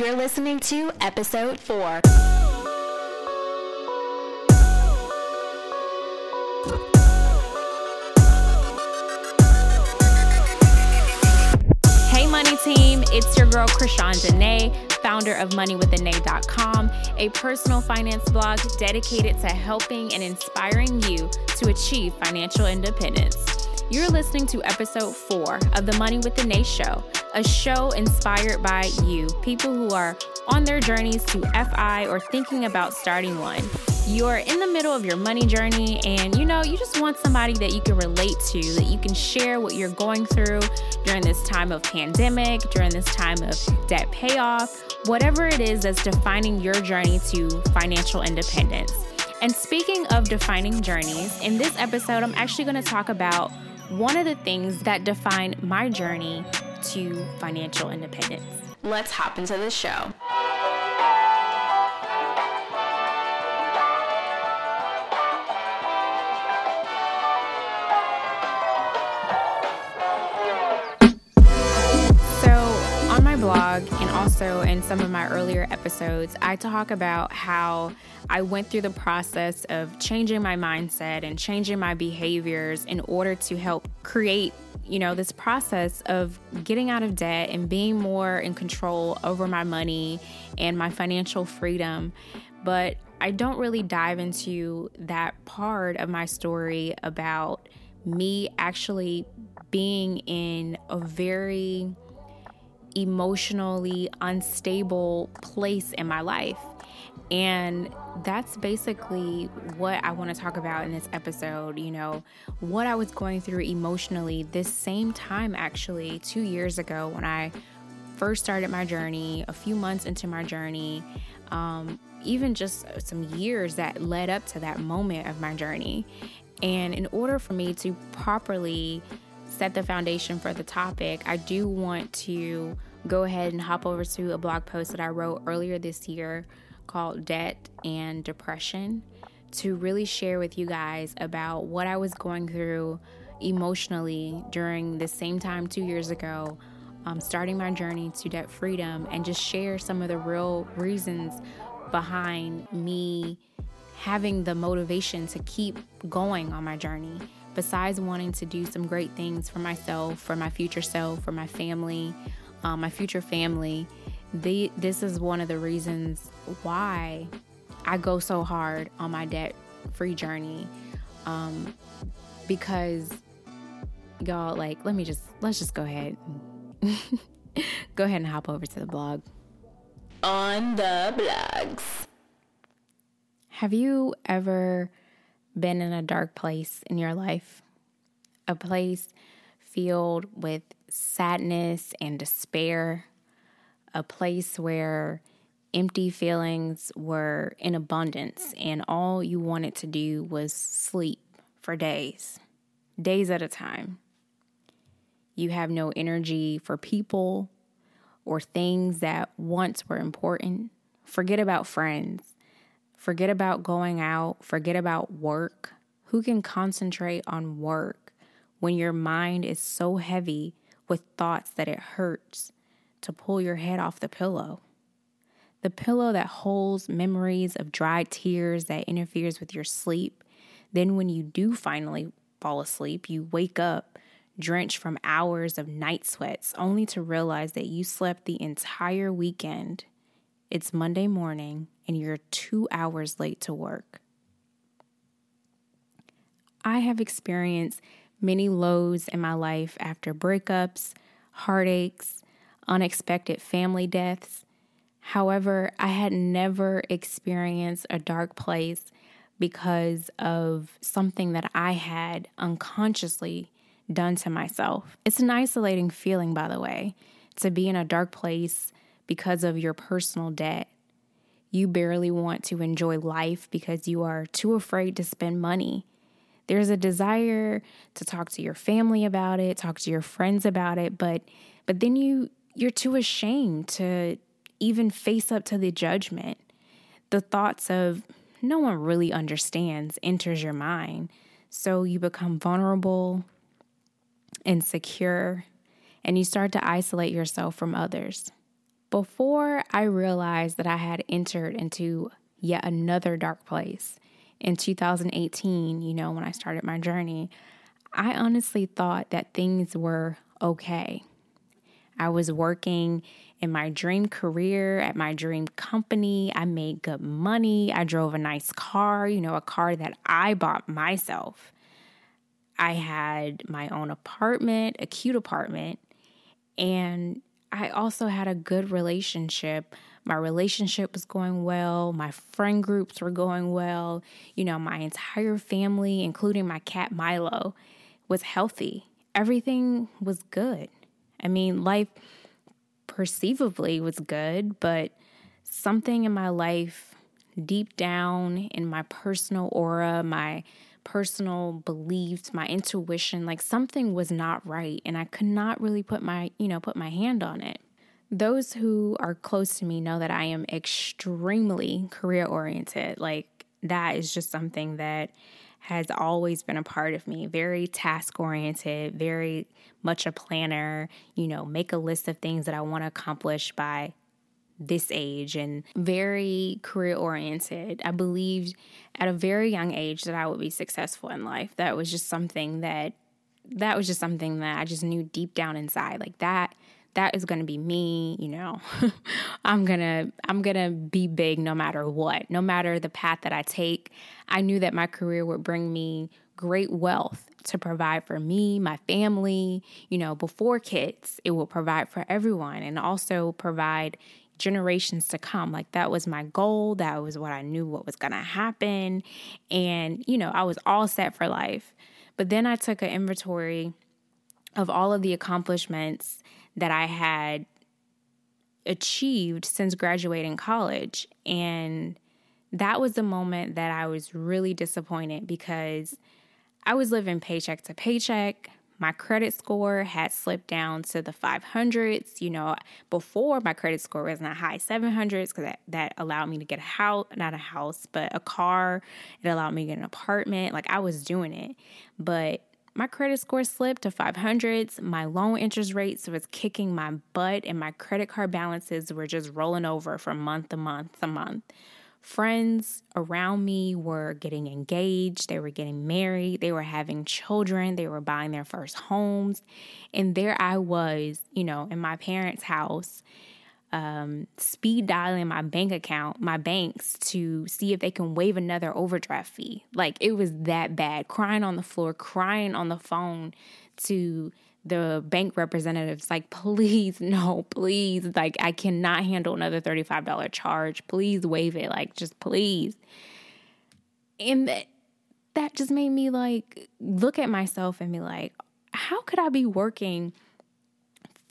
You're listening to episode four. Hey, Money Team, it's your girl, Krishan Denay, founder of MoneyWithDenay.com, a personal finance blog dedicated to helping and inspiring you to achieve financial independence. You're listening to episode four of the Money with Denay show, a show inspired by you, people who are on their journeys to FI or thinking about starting one. You're in the middle of your money journey and you know, you just want somebody that you can relate to, that you can share what you're going through during this time of pandemic, during this time of debt payoff, whatever it is that's defining your journey to financial independence. And speaking of defining journeys, in this episode, I'm actually going to talk about one of the things that define my journey to financial independence. Let's hop into the show. In some of my earlier episodes, I talk about how I went through the process of changing my mindset and changing my behaviors in order to help create, you know, this process of getting out of debt and being more in control over my money and my financial freedom. But I don't really dive into that part of my story about me actually being in a very emotionally unstable place in my life. And that's basically what I want to talk about in this episode. You know, what I was going through emotionally this same time, actually, two years ago when I first started my journey, a few months into my journey, um, even just some years that led up to that moment of my journey. And in order for me to properly set the foundation for the topic, I do want to go ahead and hop over to a blog post that I wrote earlier this year called Debt and Depression to really share with you guys about what I was going through emotionally during the same time two years ago, um, starting my journey to debt freedom, and just share some of the real reasons behind me having the motivation to keep going on my journey. Besides wanting to do some great things for myself, for my future self, for my family, um, my future family, the, this is one of the reasons why I go so hard on my debt free journey. Um, because y'all, like, let me just, let's just go ahead. go ahead and hop over to the blog. On the blogs. Have you ever been in a dark place in your life? A place filled with sadness and despair? A place where empty feelings were in abundance and all you wanted to do was sleep for days, days at a time? You have no energy for people or things that once were important. Forget about friends Forget about going out, forget about work. Who can concentrate on work when your mind is so heavy with thoughts that it hurts to pull your head off the pillow? The pillow that holds memories of dried tears that interferes with your sleep. Then, when you do finally fall asleep, you wake up drenched from hours of night sweats, only to realize that you slept the entire weekend. It's Monday morning and you're two hours late to work. I have experienced many lows in my life after breakups, heartaches, unexpected family deaths. However, I had never experienced a dark place because of something that I had unconsciously done to myself. It's an isolating feeling, by the way, to be in a dark place because of your personal debt you barely want to enjoy life because you are too afraid to spend money. There's a desire to talk to your family about it, talk to your friends about it, but but then you you're too ashamed to even face up to the judgment. The thoughts of no one really understands enters your mind. So you become vulnerable, insecure, and you start to isolate yourself from others. Before I realized that I had entered into yet another dark place in 2018, you know, when I started my journey, I honestly thought that things were okay. I was working in my dream career at my dream company. I made good money. I drove a nice car, you know, a car that I bought myself. I had my own apartment, a cute apartment, and I also had a good relationship. My relationship was going well. My friend groups were going well. You know, my entire family, including my cat Milo, was healthy. Everything was good. I mean, life perceivably was good, but something in my life, deep down in my personal aura, my personal beliefs, my intuition, like something was not right and I could not really put my, you know, put my hand on it. Those who are close to me know that I am extremely career oriented. Like that is just something that has always been a part of me. Very task oriented, very much a planner, you know, make a list of things that I want to accomplish by this age and very career oriented. I believed at a very young age that I would be successful in life. That was just something that that was just something that I just knew deep down inside like that that is going to be me, you know. I'm going to I'm going to be big no matter what. No matter the path that I take. I knew that my career would bring me great wealth to provide for me, my family, you know, before kids. It will provide for everyone and also provide generations to come. Like that was my goal. That was what I knew what was going to happen. And, you know, I was all set for life. But then I took an inventory of all of the accomplishments that I had achieved since graduating college. And that was the moment that I was really disappointed because I was living paycheck to paycheck. My credit score had slipped down to the 500s. You know, before my credit score was in the high 700s because that, that allowed me to get a house, not a house, but a car. It allowed me to get an apartment. Like I was doing it. But my credit score slipped to 500s. My loan interest rates was kicking my butt, and my credit card balances were just rolling over from month to month to month. Friends around me were getting engaged, they were getting married, they were having children, they were buying their first homes. And there I was, you know, in my parents' house um, speed dialing my bank account, my banks, to see if they can waive another overdraft fee. Like it was that bad. Crying on the floor, crying on the phone to the bank representatives, like, please, no, please. Like, I cannot handle another $35 charge. Please waive it. Like, just please. And that, that just made me like look at myself and be like, how could I be working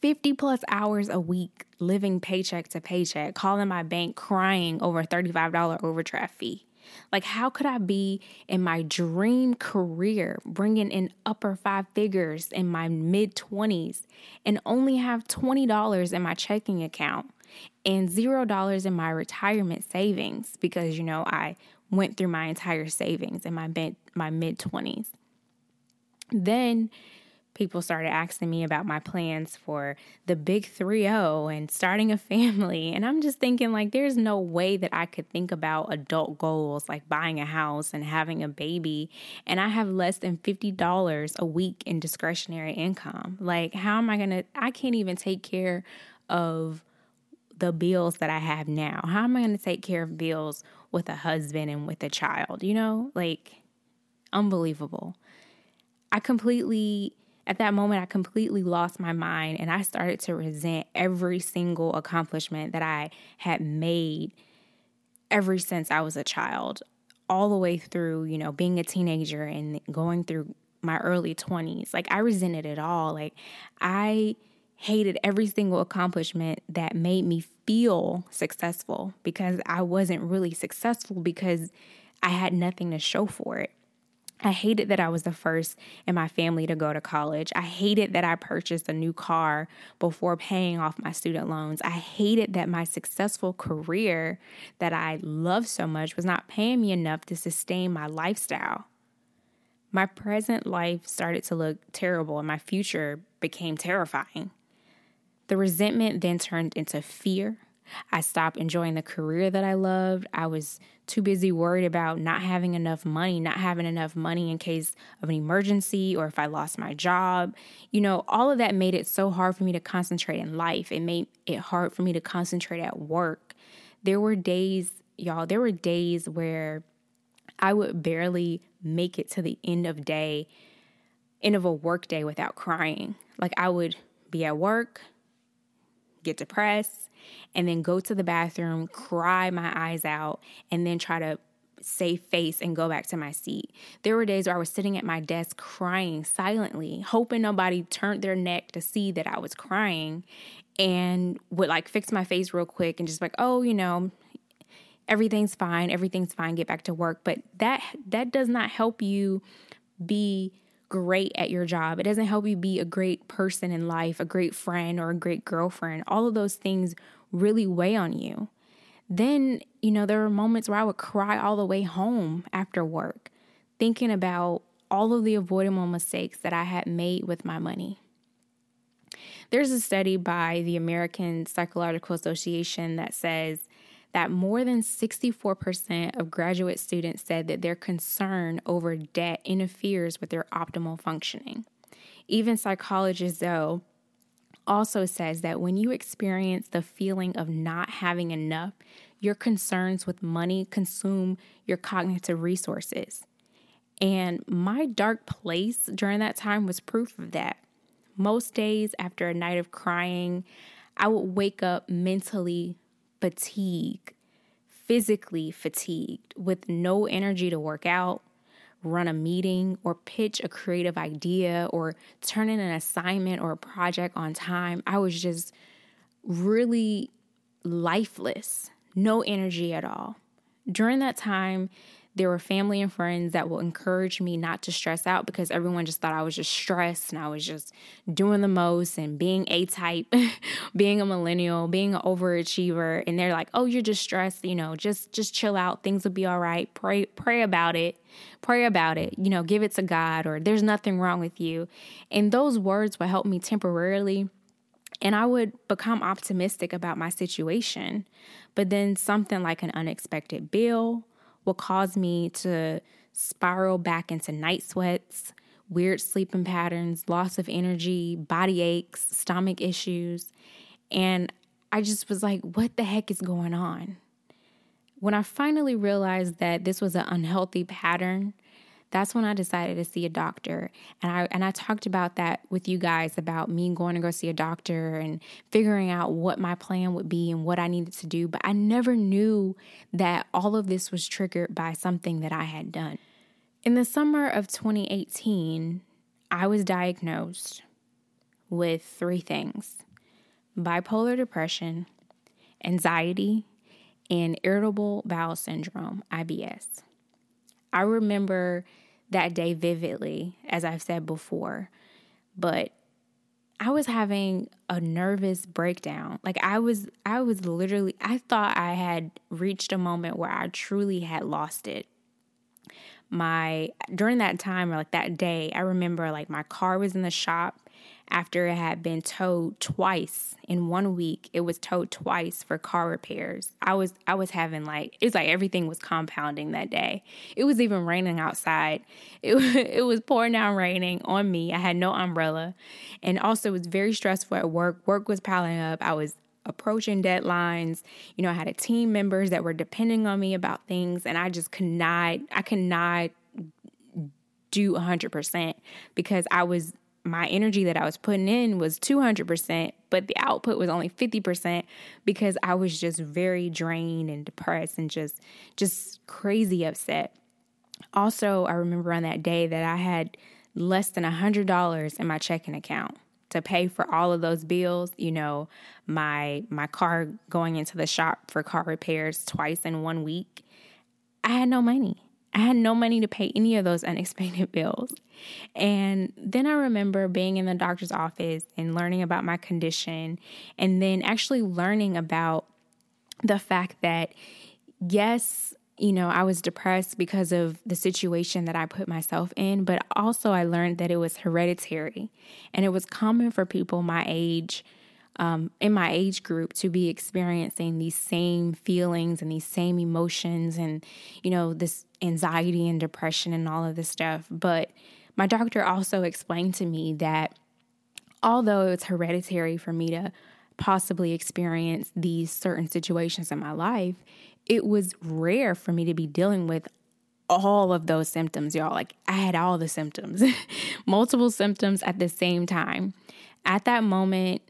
50 plus hours a week living paycheck to paycheck, calling my bank crying over a $35 overdraft fee. Like, how could I be in my dream career, bringing in upper five figures in my mid 20s, and only have $20 in my checking account and $0 in my retirement savings because, you know, I went through my entire savings in my mid my mid 20s. Then people started asking me about my plans for the big 3-0 and starting a family. And i'm just thinking like there's no way that i could think about adult goals like buying a house and having a baby. And i have less than $50 a week in discretionary income. Like how am i going to i can't even take care of the bills that i have now. How am i going to take care of bills with a husband and with a child you know? Like unbelievable. I completely at that moment, I completely lost my mind and I started to resent every single accomplishment that I had made ever since I was a child, all the way through, you know, being a teenager and going through my early 20s. Like, I resented it all. Like, I hated every single accomplishment that made me feel successful because I wasn't really successful because I had nothing to show for it. I hated that I was the first in my family to go to college. I hated that I purchased a new car before paying off my student loans. I hated that my successful career that I loved so much was not paying me enough to sustain my lifestyle. My present life started to look terrible and my future became terrifying. The resentment then turned into fear. I stopped enjoying the career that I loved. I was too busy worried about not having enough money, not having enough money in case of an emergency or if I lost my job. You know, all of that made it so hard for me to concentrate in life. It made it hard for me to concentrate at work. There were days, y'all, there were days where I would barely make it to the end of day, end of a work day without crying. Like I would be at work, get depressed, and then go to the bathroom, cry my eyes out, and then try to save face and go back to my seat. There were days where I was sitting at my desk crying silently, hoping nobody turned their neck to see that I was crying and would like fix my face real quick and just like, "Oh, you know, everything's fine, everything's fine, get back to work." But that that does not help you be great at your job. It doesn't help you be a great person in life, a great friend, or a great girlfriend. All of those things really weigh on you. Then, you know, there were moments where I would cry all the way home after work, thinking about all of the avoidable mistakes that I had made with my money. There's a study by the American Psychological Association that says that more than 64% of graduate students said that their concern over debt interferes with their optimal functioning. Even psychologists, though, also says that when you experience the feeling of not having enough, your concerns with money consume your cognitive resources. And my dark place during that time was proof of that. Most days after a night of crying, I would wake up mentally fatigue, physically fatigued, with no energy to work out, run a meeting, or pitch a creative idea, or turn in an assignment or a project on time. I was just really lifeless, no energy at all. During that time, there were family and friends that will encourage me not to stress out because everyone just thought I was just stressed and I was just doing the most and being A type, being a millennial, being an overachiever. And they're like, oh, you're just stressed, you know, just just chill out. Things will be all right. Pray, pray about it. Pray about it. You know, give it to God or there's nothing wrong with you. And those words would help me temporarily and I would become optimistic about my situation. But then something like an unexpected bill will cause me to spiral back into night sweats, weird sleeping patterns, loss of energy, body aches, stomach issues. And I just was like, what the heck is going on? When I finally realized that this was an unhealthy pattern, that's when I decided to see a doctor. And I and I talked about that with you guys about me going to go see a doctor and figuring out what my plan would be and what I needed to do, but I never knew that all of this was triggered by something that I had done. In the summer of 2018, I was diagnosed with three things bipolar depression, anxiety, and irritable bowel syndrome, IBS. I remember that day vividly, as I've said before, but I was having a nervous breakdown. Like I was I was literally I thought I had reached a moment where I truly had lost it. My during that time or like that day, I remember like my car was in the shop after it had been towed twice in one week it was towed twice for car repairs. I was i was having like it's like everything was compounding that day. It was even raining outside. It, it was pouring down raining on me. I had no umbrella. And also it was very stressful at work. Work was piling up. I was approaching deadlines. You know i had a team members that were depending on me about things and i just could not i could not do 100% because i was my energy that I was putting in was 200%, but the output was only 50% because I was just very drained and depressed and just just crazy upset. Also, I remember on that day that I had less than $100 in my checking account to pay for all of those bills, you know, my my car going into the shop for car repairs twice in one week. I had no money. I had no money to pay any of those unexpected bills. And then I remember being in the doctor's office and learning about my condition, and then actually learning about the fact that, yes, you know, I was depressed because of the situation that I put myself in, but also I learned that it was hereditary and it was common for people my age um, in my age group to be experiencing these same feelings and these same emotions and, you know, this anxiety and depression and all of this stuff. But my doctor also explained to me that although it's hereditary for me to possibly experience these certain situations in my life, it was rare for me to be dealing with all of those symptoms, y'all. Like I had all the symptoms, multiple symptoms at the same time. At that moment,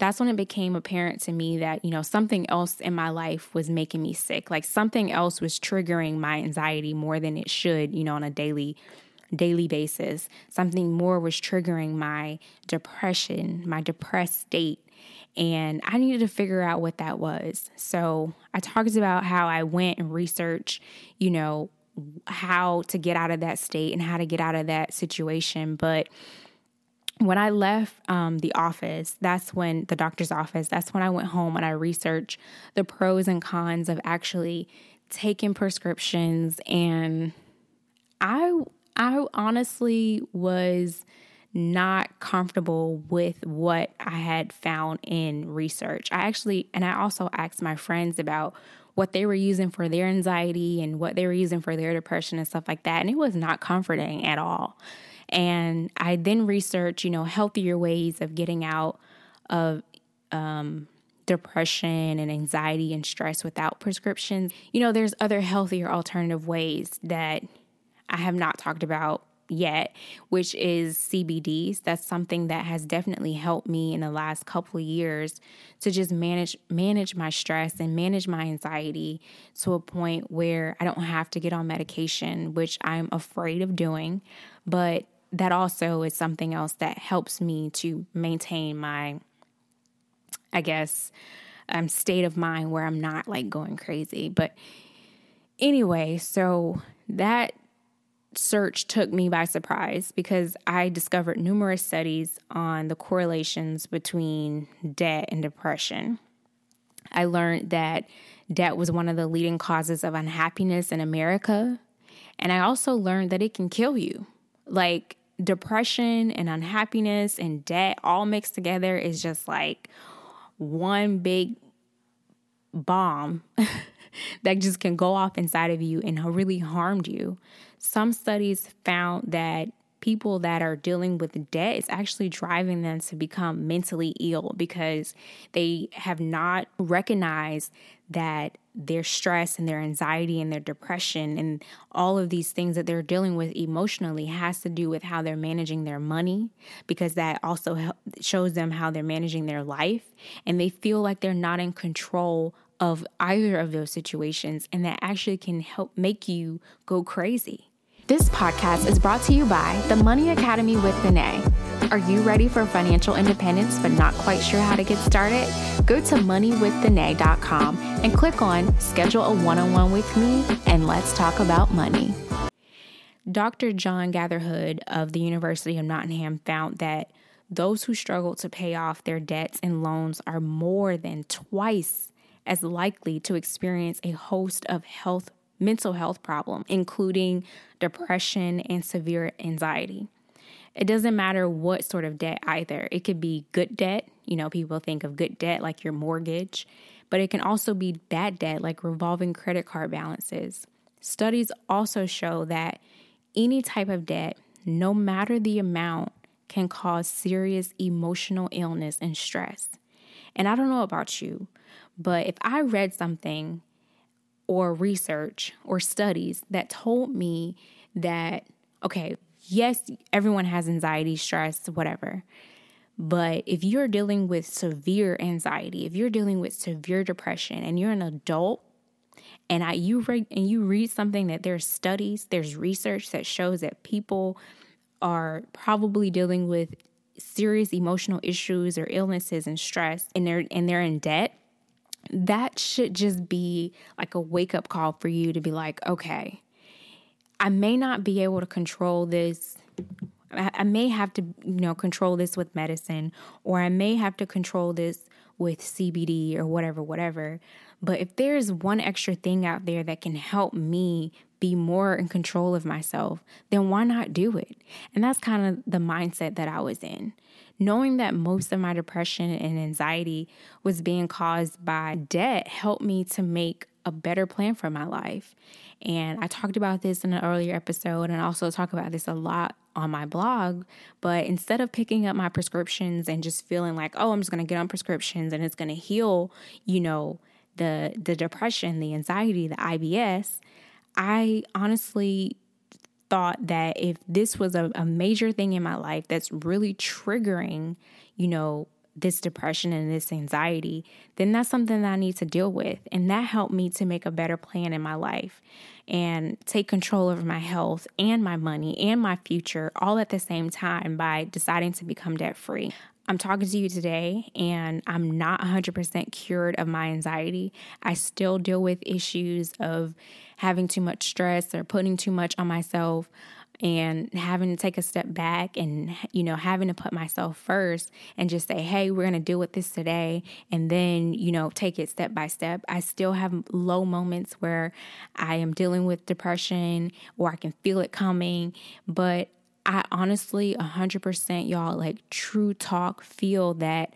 that's when it became apparent to me that, you know, something else in my life was making me sick. Like something else was triggering my anxiety more than it should, you know, on a daily daily basis. Something more was triggering my depression, my depressed state. And I needed to figure out what that was. So I talked about how I went and researched, you know, how to get out of that state and how to get out of that situation. But when I left um, the office, that's when the doctor's office, that's when I went home and I researched the pros and cons of actually taking prescriptions. And I, I honestly was not comfortable with what I had found in research. I actually, and I also asked my friends about what they were using for their anxiety and what they were using for their depression and stuff like that. And it was not comforting at all. And I then researched, you know, healthier ways of getting out of um, depression and anxiety and stress without prescriptions. You know, there's other healthier alternative ways that I have not talked about yet, which is CBDs. That's something that has definitely helped me in the last couple of years to just manage manage my stress and manage my anxiety to a point where I don't have to get on medication, which I'm afraid of doing, but that also is something else that helps me to maintain my I guess um, state of mind where I'm not like going crazy. But anyway, so that search took me by surprise because I discovered numerous studies on the correlations between debt and depression. I learned that debt was one of the leading causes of unhappiness in America. And I also learned that it can kill you. Like depression and unhappiness and debt all mixed together is just like one big bomb that just can go off inside of you and really harmed you. Some studies found that people that are dealing with debt is actually driving them to become mentally ill because they have not recognized that their stress and their anxiety and their depression and all of these things that they're dealing with emotionally has to do with how they're managing their money because that also shows them how they're managing their life and they feel like they're not in control of either of those situations and that actually can help make you go crazy. This podcast is brought to you by the Money Academy with Denay. Are you ready for financial independence but not quite sure how to get started? Go to moneywithdenay.com and click on schedule a one on one with me and let's talk about money. Dr. John Gathergood of the University of Nottingham found that those who struggle to pay off their debts and loans are more than twice as likely to experience a host of health mental health problem, including depression and severe anxiety. It doesn't matter what sort of debt either. It could be good debt, you know, people think of good debt like your mortgage, but it can also be bad debt like revolving credit card balances. Studies also show that any type of debt, no matter the amount, can cause serious emotional illness and stress. And I don't know about you, but if I read something or research or studies that told me that, okay, yes, everyone has anxiety, stress, whatever. But if you're dealing with severe anxiety, if you're dealing with severe depression and you're an adult and I you read and you read something that there's studies, there's research that shows that people are probably dealing with serious emotional issues or illnesses and stress and they're and they're in debt, that should just be like a wake up call for you to be like, okay, I may not be able to control this. I, may have to, you know, control this with medicine, or I may have to control this with CBD or whatever, whatever. But if there's one extra thing out there that can help me be more in control of myself, then why not do it? And that's kind of the mindset that I was in. Knowing that most of my depression and anxiety was being caused by debt helped me to make a better plan for my life. And I talked about this in an earlier episode, and I also talk about this a lot on my blog. But instead of picking up my prescriptions and just feeling like, oh, I'm just going to get on prescriptions and it's going to heal, you know, the the depression, the anxiety, the IBS, I honestly thought that if this was a, a major thing in my life that's really triggering, you know, this depression and this anxiety, then that's something that I need to deal with. And that helped me to make a better plan in my life and take control over my health and my money and my future all at the same time by deciding to become debt free. I'm talking to you today and I'm not 100% cured of my anxiety. I still deal with issues of having too much stress or putting too much on myself and having to take a step back and you know having to put myself first and just say hey we're going to deal with this today and then you know take it step by step i still have low moments where i am dealing with depression or i can feel it coming but i honestly 100% y'all like true talk feel that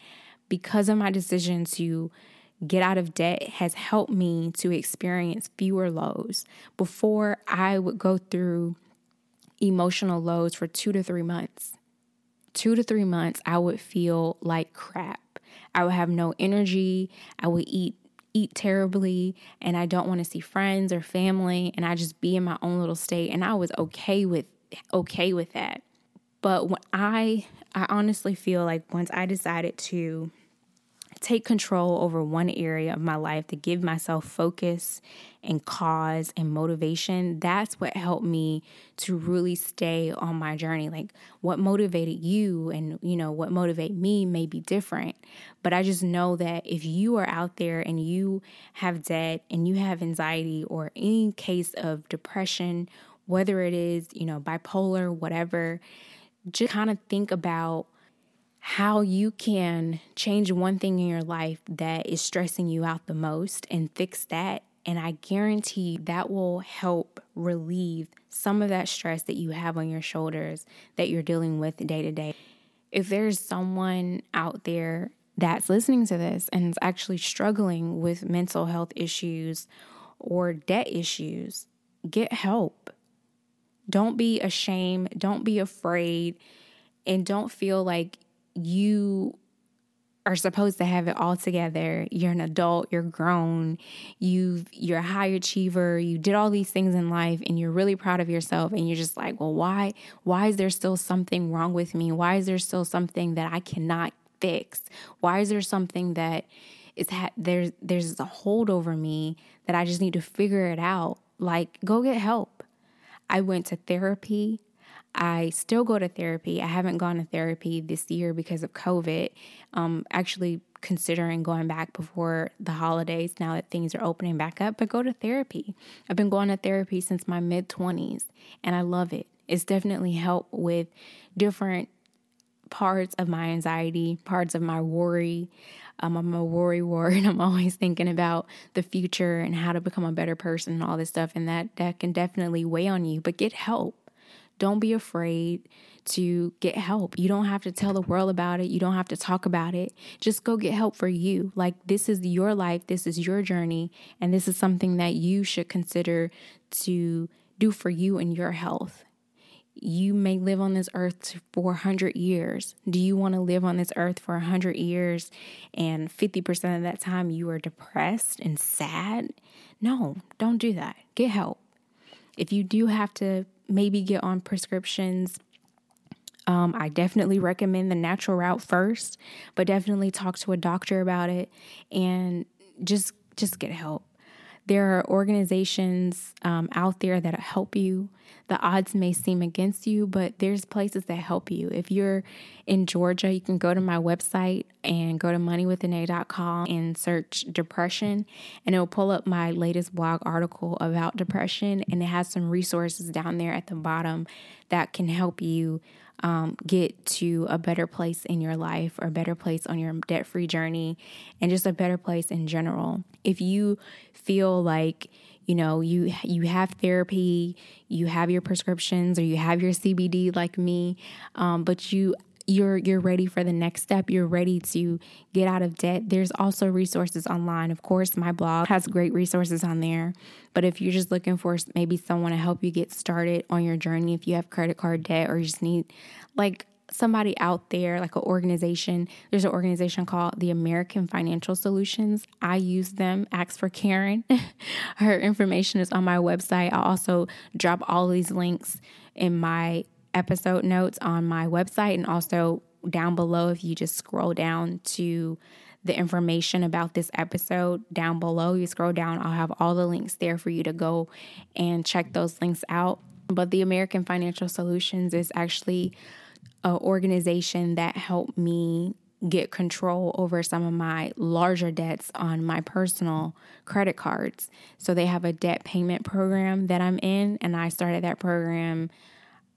because of my decision to get out of debt has helped me to experience fewer lows. Before I would go through emotional lows for two to three months. Two to three months, I would feel like crap. I would have no energy. I would eat eat terribly and I don't want to see friends or family and I just be in my own little state and I was okay with okay with that. But when I I honestly feel like once I decided to take control over one area of my life to give myself focus and cause and motivation, that's what helped me to really stay on my journey. Like what motivated you and, you know, what motivated me may be different. But I just know that if you are out there and you have debt and you have anxiety or any case of depression, whether it is, you know, bipolar, whatever, just kind of think about how you can change one thing in your life that is stressing you out the most and fix that. And I guarantee that will help relieve some of that stress that you have on your shoulders that you're dealing with day to day. If there's someone out there that's listening to this and is actually struggling with mental health issues or debt issues, get help. Don't be ashamed, don't be afraid, and don't feel like you are supposed to have it all together. You're an adult, you're grown, you've you're a high achiever, you did all these things in life and you're really proud of yourself and you're just like, "Well, why why is there still something wrong with me? Why is there still something that I cannot fix? Why is there something that is ha- there's there's a hold over me that I just need to figure it out?" Like, go get help. I went to therapy. I still go to therapy. I haven't gone to therapy this year because of COVID. Um, actually, considering going back before the holidays now that things are opening back up, but go to therapy. I've been going to therapy since my mid 20s and I love it. It's definitely helped with different parts of my anxiety, parts of my worry. Um, I'm a worry ward. I'm always thinking about the future and how to become a better person and all this stuff. And that, that can definitely weigh on you, but get help. Don't be afraid to get help. You don't have to tell the world about it. You don't have to talk about it. Just go get help for you. Like, this is your life, this is your journey, and this is something that you should consider to do for you and your health. You may live on this earth for 100 years. Do you want to live on this earth for 100 years and 50% of that time you are depressed and sad? No, don't do that. Get help. If you do have to maybe get on prescriptions. Um, I definitely recommend the natural route first, but definitely talk to a doctor about it and just just get help. There are organizations um, out there that help you. The odds may seem against you, but there's places that help you. If you're in Georgia, you can go to my website and go to moneywithdenay.com and search depression, and it'll pull up my latest blog article about depression. And it has some resources down there at the bottom that can help you um, get to a better place in your life or a better place on your debt free journey and just a better place in general. If you feel like you know you you have therapy you have your prescriptions or you have your cbd like me um, but you you're you're ready for the next step you're ready to get out of debt there's also resources online of course my blog has great resources on there but if you're just looking for maybe someone to help you get started on your journey if you have credit card debt or you just need like somebody out there, like an organization. There's an organization called the American Financial Solutions. I use them. Ask for Karin. Her information is on my website. I'll also drop all these links in my episode notes on my website and also down below if you just scroll down to the information about this episode down below you scroll down i'll have all the links there for you to go and check those links out but the american financial solutions is actually an organization that helped me get control over some of my larger debts on my personal credit cards. So they have a debt payment program that I'm in, and I started that program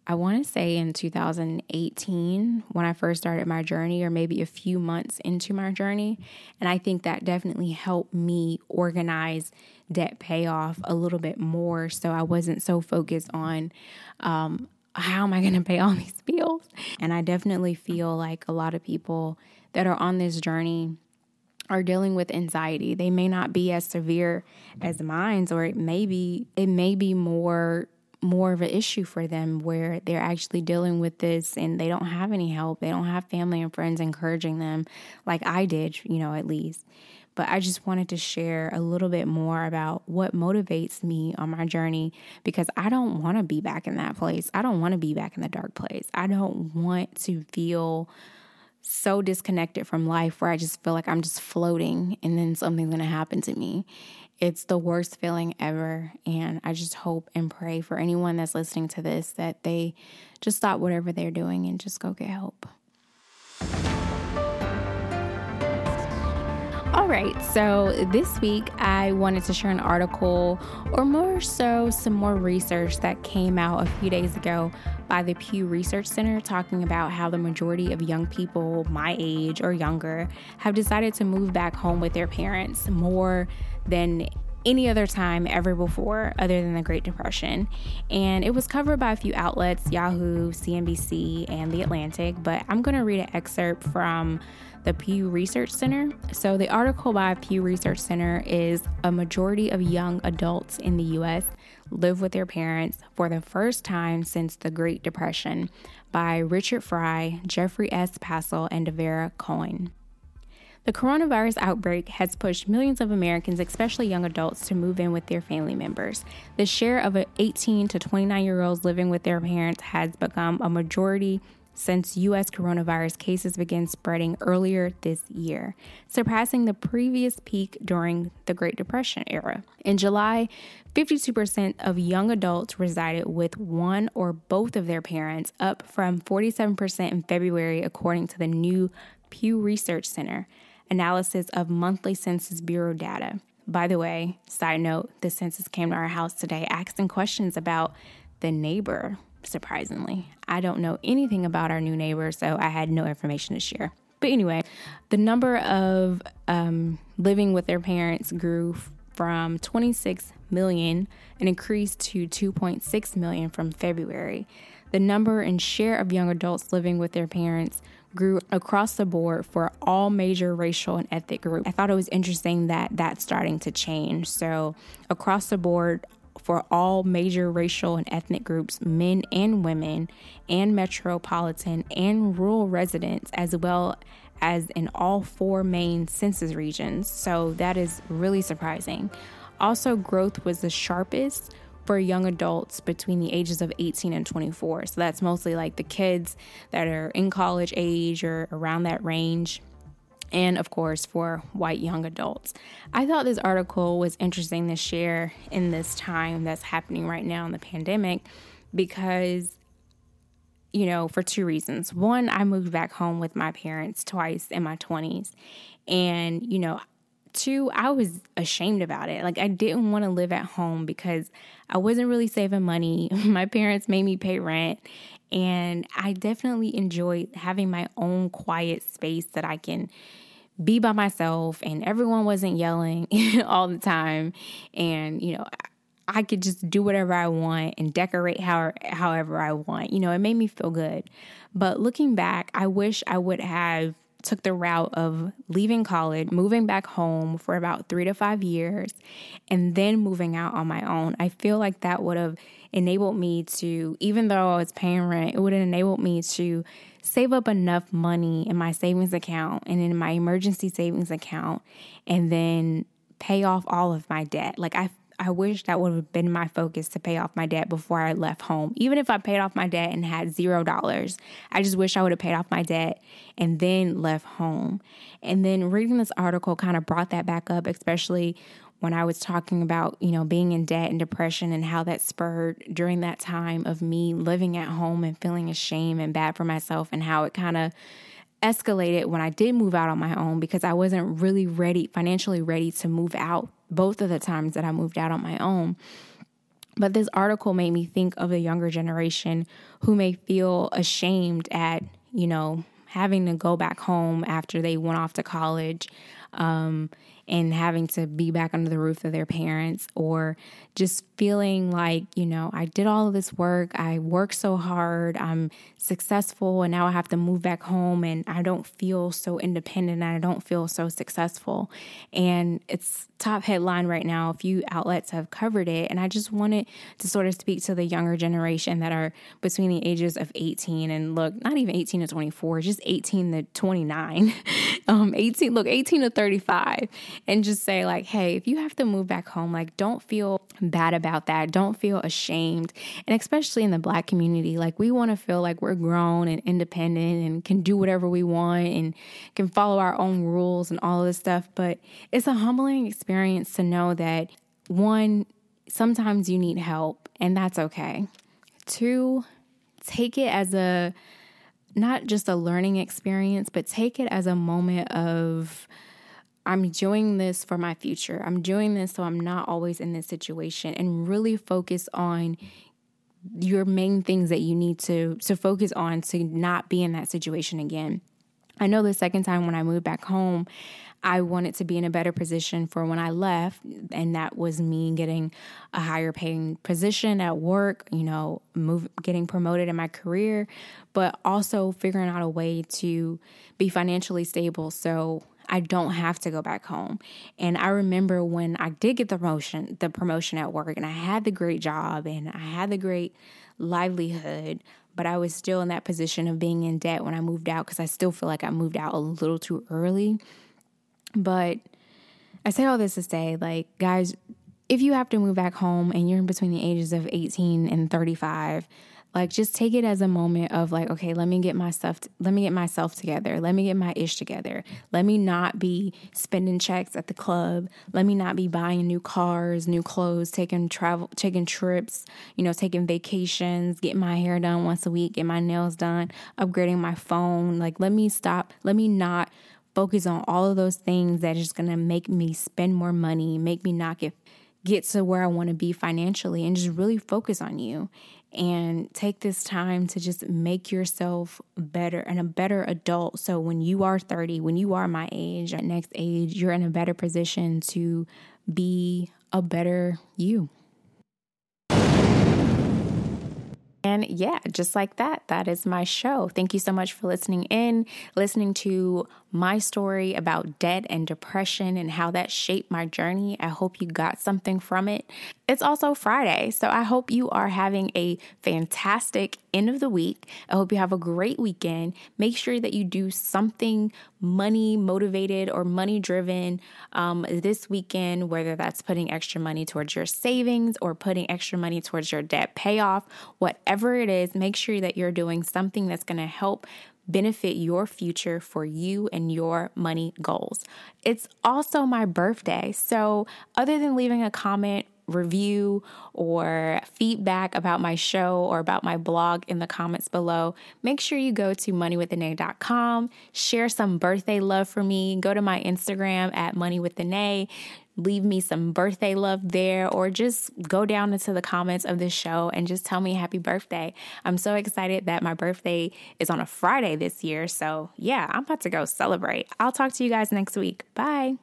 I want to say in 2018 when I first started my journey, or maybe a few months into my journey. And I think that definitely helped me organize debt payoff a little bit more. So I wasn't so focused on, um, how am I going to pay all these bills? And I definitely feel like a lot of people that are on this journey are dealing with anxiety. They may not be as severe as mine, or it may be it may be more more of an issue for them where they're actually dealing with this and they don't have any help. They don't have family and friends encouraging them like I did, you know, at least. But I just wanted to share a little bit more about what motivates me on my journey because I don't want to be back in that place. I don't want to be back in the dark place. I don't want to feel so disconnected from life where I just feel like I'm just floating and then something's going to happen to me. It's the worst feeling ever. And I just hope and pray for anyone that's listening to this that they just stop whatever they're doing and just go get help. All right, so this week I wanted to share an article, or more so, some more research that came out a few days ago by the Pew Research Center talking about how the majority of young people my age or younger have decided to move back home with their parents more than any other time ever before, other than the Great Depression. And it was covered by a few outlets Yahoo, CNBC, and The Atlantic. But I'm going to read an excerpt from the Pew Research Center. So, the article by Pew Research Center is A majority of young adults in the U.S. live with their parents for the first time since the Great Depression by Richard Fry, Jeffrey S. Passel, and D'Vera Cohn. The coronavirus outbreak has pushed millions of Americans, especially young adults, to move in with their family members. The share of 18 to 29 year olds living with their parents has become a majority since U.S. coronavirus cases began spreading earlier this year, surpassing the previous peak during the Great Depression era. In July, 52% of young adults resided with one or both of their parents, up from 47% in February, according to the new Pew Research Center analysis of monthly Census Bureau data. By the way, side note, the census came to our house today asking questions about the neighbor, surprisingly. I don't know anything about our new neighbor, so I had no information to share. But anyway, the number of um, living with their parents grew from 26 million and increased to 2.6 million from February. The number and share of young adults living with their parents grew across the board for all major racial and ethnic groups. I thought it was interesting that that's starting to change. So, across the board, for all major racial and ethnic groups, men and women, and metropolitan and rural residents, as well as in all four main census regions. So that is really surprising. Also, growth was the sharpest for young adults between the ages of 18 and 24. So that's mostly like the kids that are in college age or around that range. And of course, for white young adults. I thought this article was interesting to share in this time that's happening right now in the pandemic because you know, for two reasons. One, I moved back home with my parents twice in my 20s. And, you know, two, I was ashamed about it. Like, I didn't want to live at home because I wasn't really saving money. My parents made me pay rent. And I definitely enjoyed having my own quiet space that I can be by myself and everyone wasn't yelling all the time. And, you know, I could just do whatever I want and decorate how, however I want. You know, it made me feel good. But looking back, I wish I would have took the route of leaving college, moving back home for about 3 to 5 years and then moving out on my own. I feel like that would have enabled me to even though I was paying rent, it would have enabled me to save up enough money in my savings account and in my emergency savings account and then pay off all of my debt. Like I I wish that would have been my focus to pay off my debt before I left home. Even if I paid off my debt and had zero dollars, I just wish I would have paid off my debt and then left home. And then reading this article kind of brought that back up, especially when I was talking about, you know, being in debt and depression and how that spurred during that time of me living at home and feeling ashamed and bad for myself and how it kind of escalated when I did move out on my own because I wasn't really ready, financially ready to move out both of the times that I moved out on my own. But this article made me think of the younger generation who may feel ashamed at, you know, having to go back home after they went off to college um, and having to be back under the roof of their parents or just feeling like, you know, I did all of this work, I worked so hard, I'm successful, and now I have to move back home and I don't feel so independent and I don't feel so successful. And it's top headline right now. A few outlets have covered it. And I just wanted to sort of speak to the younger generation that are between the ages of 18 and look, not even 18 to 24, just 18 to 29. um, 18, look, 18 to 35 and just say like, hey, if you have to move back home, like don't feel bad about that. Don't feel ashamed. And especially in the black community, like we want to feel like we're grown and independent and can do whatever we want and can follow our own rules and all of this stuff. But it's a humbling experience to know that one, sometimes you need help and that's okay. Two, take it as a not just a learning experience, but take it as a moment of I'm doing this for my future. I'm doing this so I'm not always in this situation and really focus on your main things that you need to to focus on to not be in that situation again. I know the second time when I moved back home, I wanted to be in a better position for when I left, and that was me getting a higher paying position at work, you know, move getting promoted in my career, but also figuring out a way to be financially stable so I don't have to go back home. And I remember when I did get the promotion, the promotion at work and I had the great job and I had the great livelihood, but I was still in that position of being in debt when I moved out because I still feel like I moved out a little too early. But I say all this to say, like, guys, if you have to move back home and you're in between the ages of 18 and 35, like just take it as a moment of like, okay, let me get my stuff, t- let me get myself together. Let me get my ish together. Let me not be spending checks at the club. Let me not be buying new cars, new clothes, taking travel, taking trips, you know, taking vacations, getting my hair done once a week, getting my nails done, upgrading my phone. Like, let me stop. Let me not focus on all of those things that is going to make me spend more money, make me not get get to where I want to be financially and just really focus on you and take this time to just make yourself better and a better adult. So when you are 30, when you are my age, at next age, you're in a better position to be a better you. And yeah, just like that, that is my show. Thank you so much for listening in, listening to my story about debt and depression and how that shaped my journey. I hope you got something from it. It's also Friday, so I hope you are having a fantastic end of the week. I hope you have a great weekend. Make sure that you do something money motivated or money driven um, this weekend, whether that's putting extra money towards your savings or putting extra money towards your debt payoff, whatever it is, make sure that you're doing something that's going to help benefit your future for you and your money goals. It's also my birthday. So, other than leaving a comment review or feedback about my show or about my blog in the comments below, make sure you go to moneywithdenay.com, share some birthday love for me, go to my Instagram at moneywiththene, leave me some birthday love there, or just go down into the comments of this show and just tell me happy birthday. I'm so excited that my birthday is on a Friday this year. So, yeah, I'm about to go celebrate. I'll talk to you guys next week. Bye.